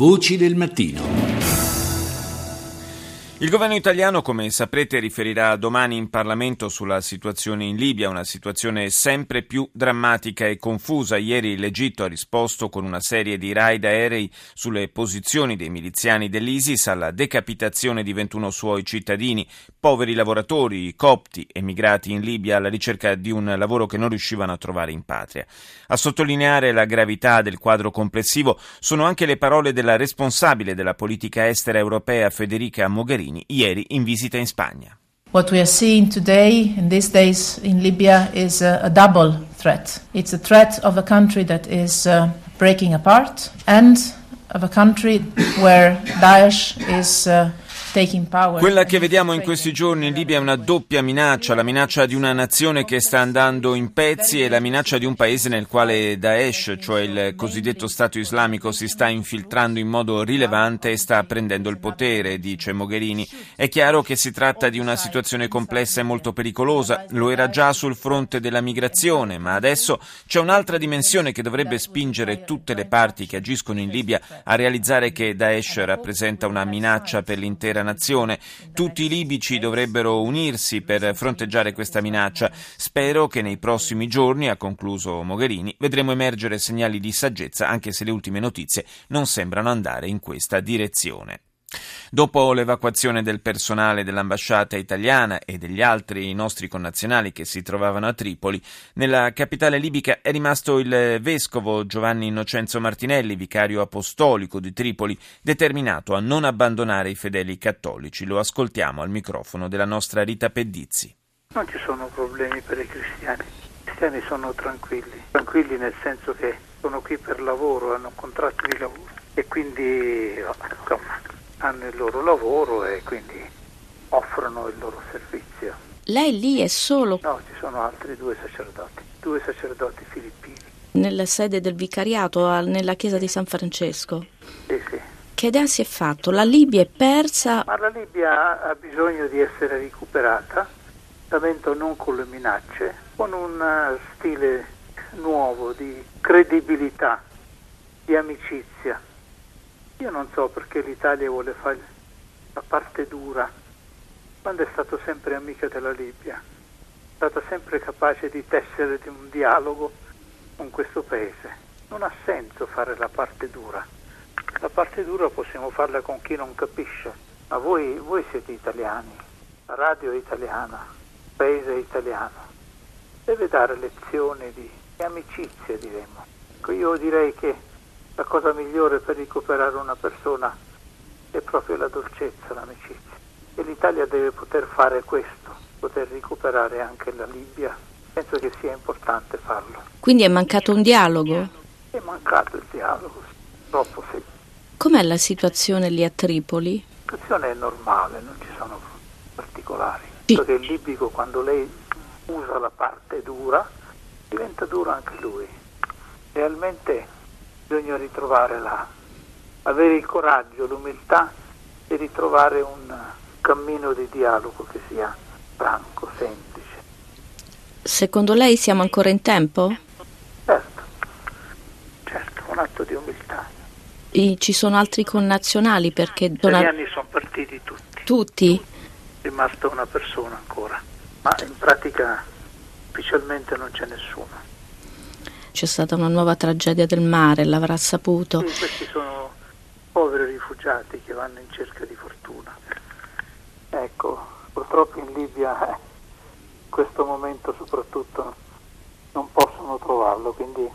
Voci del mattino. Il governo italiano, come saprete, riferirà domani in Parlamento sulla situazione in Libia, una situazione sempre più drammatica e confusa. Ieri l'Egitto ha risposto con una serie di raid aerei sulle posizioni dei miliziani dell'ISIS alla decapitazione di 21 suoi cittadini, poveri lavoratori, copti, emigrati in Libia alla ricerca di un lavoro che non riuscivano a trovare in patria. A sottolineare la gravità del quadro complessivo sono anche le parole della responsabile della politica estera europea Federica Mogherini Mogherini ieri in visita in Spagna. What we are seeing today in these days in Libya is a, a double threat. It's a threat of a country that is uh, breaking apart and of a country where Daesh is uh, quella che vediamo in questi giorni in Libia è una doppia minaccia, la minaccia di una nazione che sta andando in pezzi e la minaccia di un paese nel quale Daesh, cioè il cosiddetto Stato islamico, si sta infiltrando in modo rilevante e sta prendendo il potere, dice Mogherini. È chiaro che si tratta di una situazione complessa e molto pericolosa, lo era già sul fronte della migrazione, ma adesso c'è un'altra dimensione che dovrebbe spingere tutte le parti che agiscono in Libia a realizzare che Daesh rappresenta una minaccia per l'intera dell'intera nazione. Tutti i libici dovrebbero unirsi per fronteggiare questa minaccia. Spero che nei prossimi giorni, ha concluso Mogherini, vedremo emergere segnali di saggezza, anche se le ultime notizie non sembrano andare in questa direzione. Dopo l'evacuazione del personale dell'ambasciata italiana e degli altri nostri connazionali che si trovavano a Tripoli, nella capitale libica è rimasto il vescovo Giovanni Innocenzo Martinelli, vicario apostolico di Tripoli, determinato a non abbandonare i fedeli cattolici. Lo ascoltiamo al microfono della nostra Rita Pedizzi. Non ci sono problemi per i cristiani. I cristiani sono tranquilli, tranquilli nel senso che sono qui per lavoro, hanno contratti di lavoro e quindi insomma hanno il loro lavoro e quindi offrono il loro servizio. Lei lì è solo? No, ci sono altri due sacerdoti, due sacerdoti filippini. Nella sede del vicariato, nella chiesa di San Francesco? Sì, sì. Che idea si è fatto? La Libia è persa? Ma la Libia ha bisogno di essere recuperata, lamento non con le minacce, con un eh, stile nuovo di credibilità, di amicizia io non so perché l'Italia vuole fare la parte dura, quando è stato sempre amica della Libia, è stata sempre capace di tessere di un dialogo con questo paese. Non ha senso fare la parte dura. La parte dura possiamo farla con chi non capisce, ma voi, voi siete italiani, la radio è italiana, il paese è italiano. Deve dare lezioni di, di amicizia, diremo. Ecco, io direi che la cosa migliore per recuperare una persona è proprio la dolcezza, l'amicizia. E l'Italia deve poter fare questo, poter recuperare anche la Libia. Penso che sia importante farlo. Quindi è mancato un dialogo? È mancato il dialogo, troppo sì. Com'è la situazione lì a Tripoli? La situazione è normale, non ci sono particolari. Sì. Perché il libico quando lei usa la parte dura diventa duro anche lui. Realmente bisogna ritrovare la, avere il coraggio, l'umiltà di ritrovare un cammino di dialogo che sia franco, semplice. Secondo lei siamo ancora in tempo? Certo, certo, un atto di umiltà. E ci sono altri connazionali perché... Gli anni sono partiti tutti. Tutti? È rimasta una persona ancora, ma in pratica ufficialmente non c'è nessuno c'è stata una nuova tragedia del mare, l'avrà saputo. Sì, questi sono poveri rifugiati che vanno in cerca di fortuna. Ecco, purtroppo in Libia eh, in questo momento soprattutto non possono trovarlo, quindi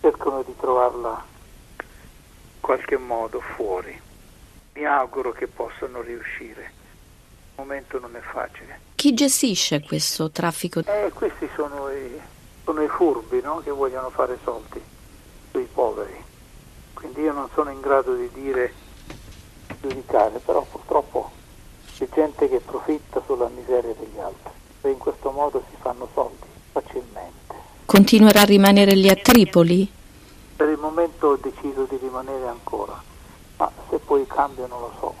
cercano di trovarla in qualche modo fuori. Mi auguro che possano riuscire. Il momento non è facile. Chi gestisce questo traffico? Eh, questi sono i sono i furbi no? che vogliono fare soldi sui poveri. Quindi io non sono in grado di dire, giudicare, però purtroppo c'è gente che profitta sulla miseria degli altri e in questo modo si fanno soldi facilmente. Continuerà a rimanere lì a Tripoli? Per il momento ho deciso di rimanere ancora, ma se poi cambia non lo so.